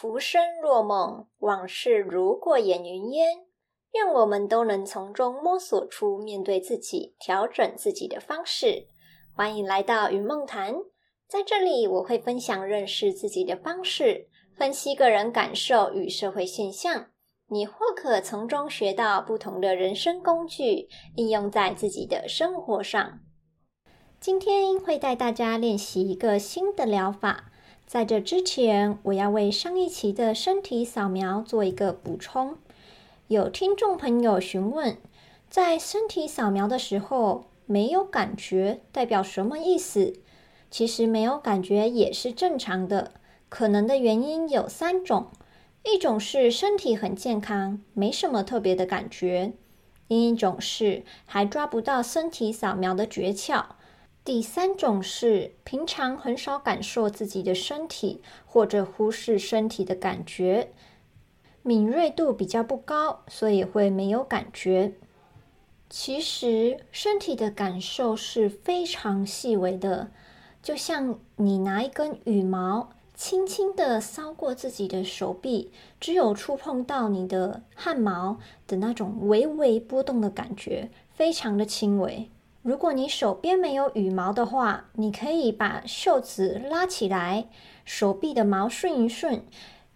浮生若梦，往事如过眼云烟。愿我们都能从中摸索出面对自己、调整自己的方式。欢迎来到云梦谈，在这里我会分享认识自己的方式，分析个人感受与社会现象。你或可从中学到不同的人生工具，应用在自己的生活上。今天会带大家练习一个新的疗法。在这之前，我要为上一期的身体扫描做一个补充。有听众朋友询问，在身体扫描的时候没有感觉，代表什么意思？其实没有感觉也是正常的，可能的原因有三种：一种是身体很健康，没什么特别的感觉；另一种是还抓不到身体扫描的诀窍。第三种是平常很少感受自己的身体，或者忽视身体的感觉，敏锐度比较不高，所以会没有感觉。其实身体的感受是非常细微的，就像你拿一根羽毛轻轻的搔过自己的手臂，只有触碰到你的汗毛的那种微微波动的感觉，非常的轻微。如果你手边没有羽毛的话，你可以把袖子拉起来，手臂的毛顺一顺，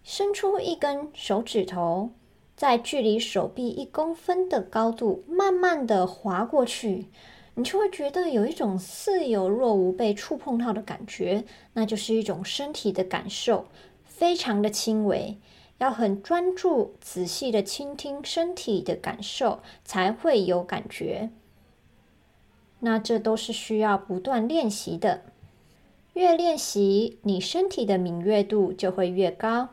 伸出一根手指头，在距离手臂一公分的高度，慢慢的划过去，你就会觉得有一种似有若无被触碰到的感觉，那就是一种身体的感受，非常的轻微，要很专注、仔细的倾听身体的感受，才会有感觉。那这都是需要不断练习的，越练习，你身体的敏锐度就会越高。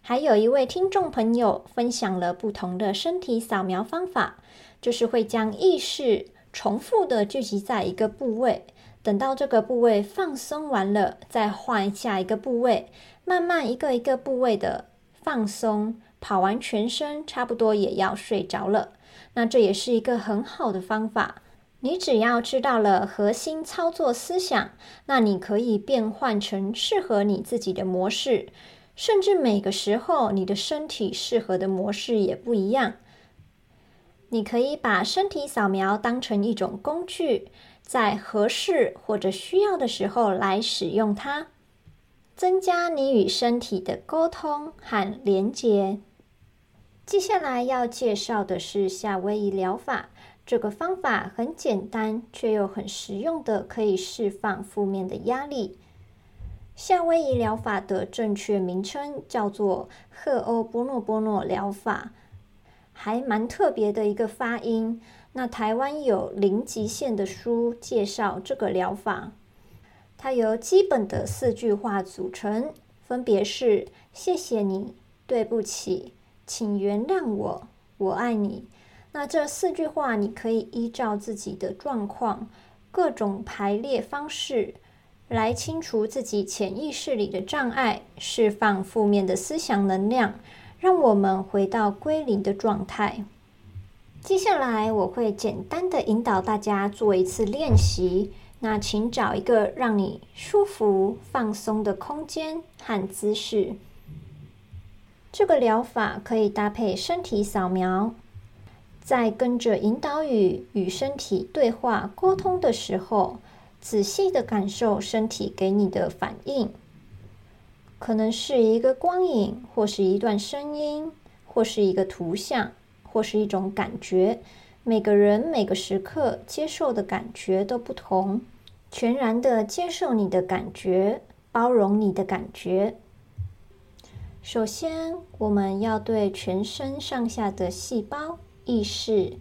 还有一位听众朋友分享了不同的身体扫描方法，就是会将意识重复的聚集在一个部位，等到这个部位放松完了，再换下一个部位，慢慢一个一个部位的放松，跑完全身，差不多也要睡着了。那这也是一个很好的方法。你只要知道了核心操作思想，那你可以变换成适合你自己的模式，甚至每个时候你的身体适合的模式也不一样。你可以把身体扫描当成一种工具，在合适或者需要的时候来使用它，增加你与身体的沟通和连接。接下来要介绍的是夏威夷疗法。这个方法很简单，却又很实用的，可以释放负面的压力。夏威夷疗法的正确名称叫做赫欧波诺波诺疗法，还蛮特别的一个发音。那台湾有零极限的书介绍这个疗法，它由基本的四句话组成，分别是：谢谢你，对不起，请原谅我，我爱你。那这四句话，你可以依照自己的状况、各种排列方式，来清除自己潜意识里的障碍，释放负面的思想能量，让我们回到归零的状态。接下来，我会简单的引导大家做一次练习。那请找一个让你舒服、放松的空间和姿势。这个疗法可以搭配身体扫描。在跟着引导语与身体对话沟通的时候，仔细的感受身体给你的反应，可能是一个光影，或是一段声音，或是一个图像，或是一种感觉。每个人每个时刻接受的感觉都不同，全然的接受你的感觉，包容你的感觉。首先，我们要对全身上下的细胞。意识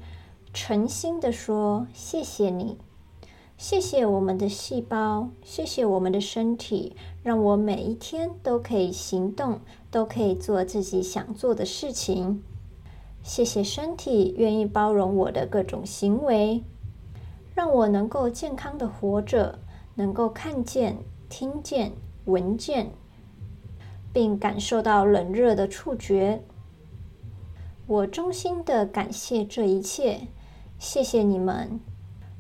诚心的说：“谢谢你，谢谢我们的细胞，谢谢我们的身体，让我每一天都可以行动，都可以做自己想做的事情。谢谢身体，愿意包容我的各种行为，让我能够健康的活着，能够看见、听见、闻见，并感受到冷热的触觉。”我衷心的感谢这一切，谢谢你们，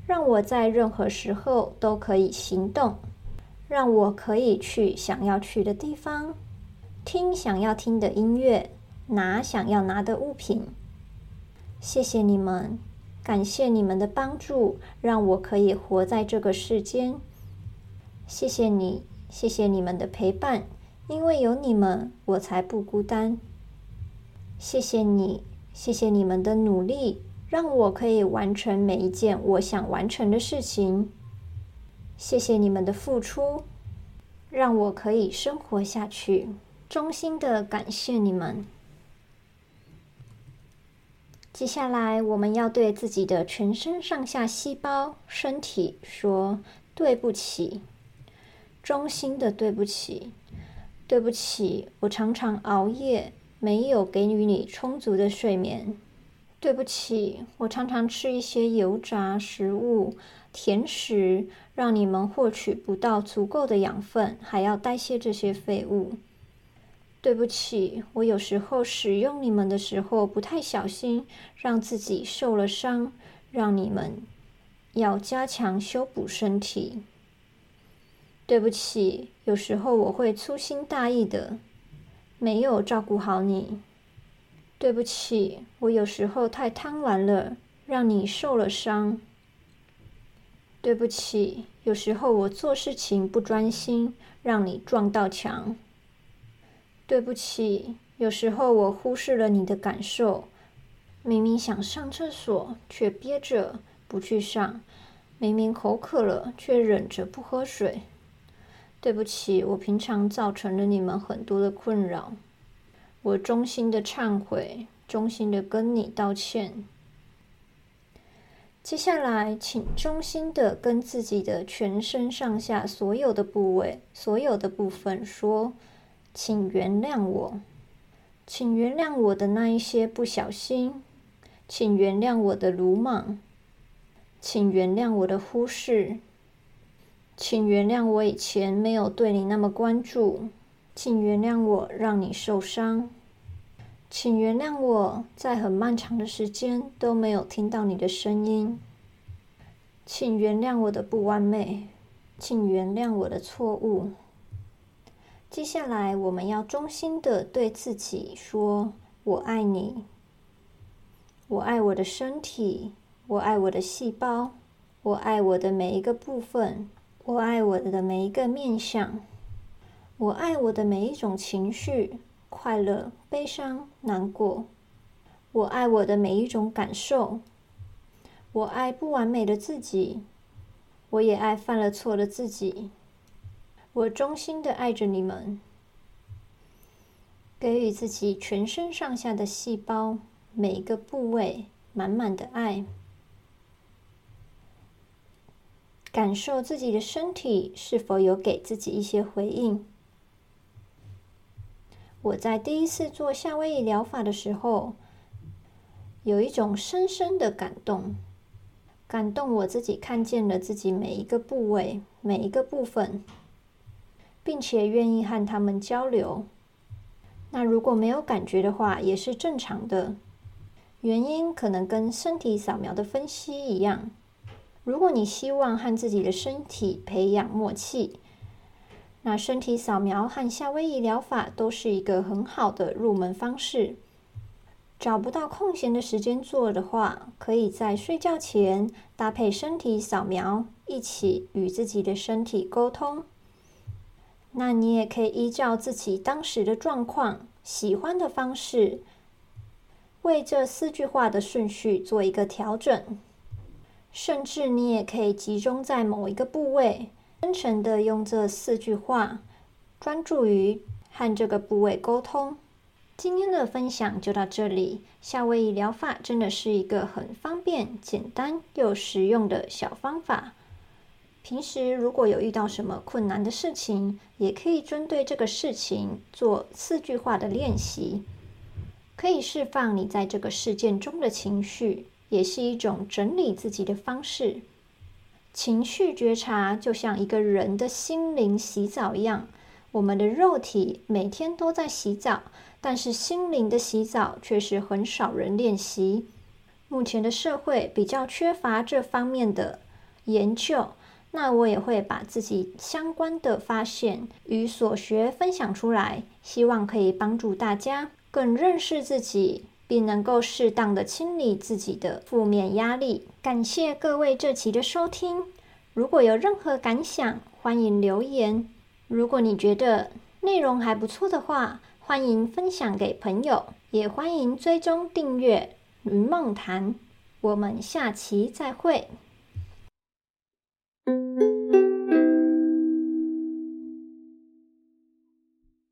让我在任何时候都可以行动，让我可以去想要去的地方，听想要听的音乐，拿想要拿的物品。谢谢你们，感谢你们的帮助，让我可以活在这个世间。谢谢你，谢谢你们的陪伴，因为有你们，我才不孤单。谢谢你，谢谢你们的努力，让我可以完成每一件我想完成的事情。谢谢你们的付出，让我可以生活下去。衷心的感谢你们。接下来，我们要对自己的全身上下细胞、身体说对不起，衷心的对不起，对不起，我常常熬夜，没有给予你充足的睡眠。对不起，我常常吃一些油炸食物、甜食，让你们获取不到足够的养分，还要代谢这些废物。对不起，我有时候使用你们的时候不太小心，让自己受了伤，让你们要加强修补身体。对不起，有时候我会粗心大意的，没有照顾好你。对不起，我有时候太贪玩了，让你受了伤。对不起，有时候我做事情不专心，让你撞到墙。对不起，有时候我忽视了你的感受。明明想上厕所，却憋着不去上；明明口渴了，却忍着不喝水。对不起，我平常造成了你们很多的困扰。我衷心的忏悔，衷心的跟你道歉。接下来，请衷心的跟自己的全身上下所有的部位、所有的部分说。请原谅我，请原谅我的那一些不小心，请原谅我的鲁莽，请原谅我的忽视，请原谅我以前没有对你那么关注，请原谅我让你受伤，请原谅我在很漫长的时间都没有听到你的声音，请原谅我的不完美，请原谅我的错误。接下来，我们要衷心的对自己说：“我爱你，我爱我的身体，我爱我的细胞，我爱我的每一个部分，我爱我的每一个面相，我爱我的每一种情绪，快乐、悲伤、难过，我爱我的每一种感受，我爱不完美的自己，我也爱犯了错的自己。”我衷心的爱着你们，给予自己全身上下的细胞每一个部位满满的爱，感受自己的身体是否有给自己一些回应。我在第一次做夏威夷疗法的时候，有一种深深的感动，感动我自己看见了自己每一个部位每一个部分。并且愿意和他们交流。那如果没有感觉的话，也是正常的。原因可能跟身体扫描的分析一样。如果你希望和自己的身体培养默契，那身体扫描和夏威夷疗法都是一个很好的入门方式。找不到空闲的时间做的话，可以在睡觉前搭配身体扫描，一起与自己的身体沟通。那你也可以依照自己当时的状况、喜欢的方式，为这四句话的顺序做一个调整。甚至你也可以集中在某一个部位，真诚的用这四句话，专注于和这个部位沟通。今天的分享就到这里。夏威夷疗法真的是一个很方便、简单又实用的小方法。平时如果有遇到什么困难的事情，也可以针对这个事情做四句话的练习，可以释放你在这个事件中的情绪，也是一种整理自己的方式。情绪觉察就像一个人的心灵洗澡一样，我们的肉体每天都在洗澡，但是心灵的洗澡却是很少人练习。目前的社会比较缺乏这方面的研究。那我也会把自己相关的发现与所学分享出来，希望可以帮助大家更认识自己，并能够适当的清理自己的负面压力。感谢各位这期的收听，如果有任何感想，欢迎留言。如果你觉得内容还不错的话，欢迎分享给朋友，也欢迎追踪订阅《云梦谈》。我们下期再会。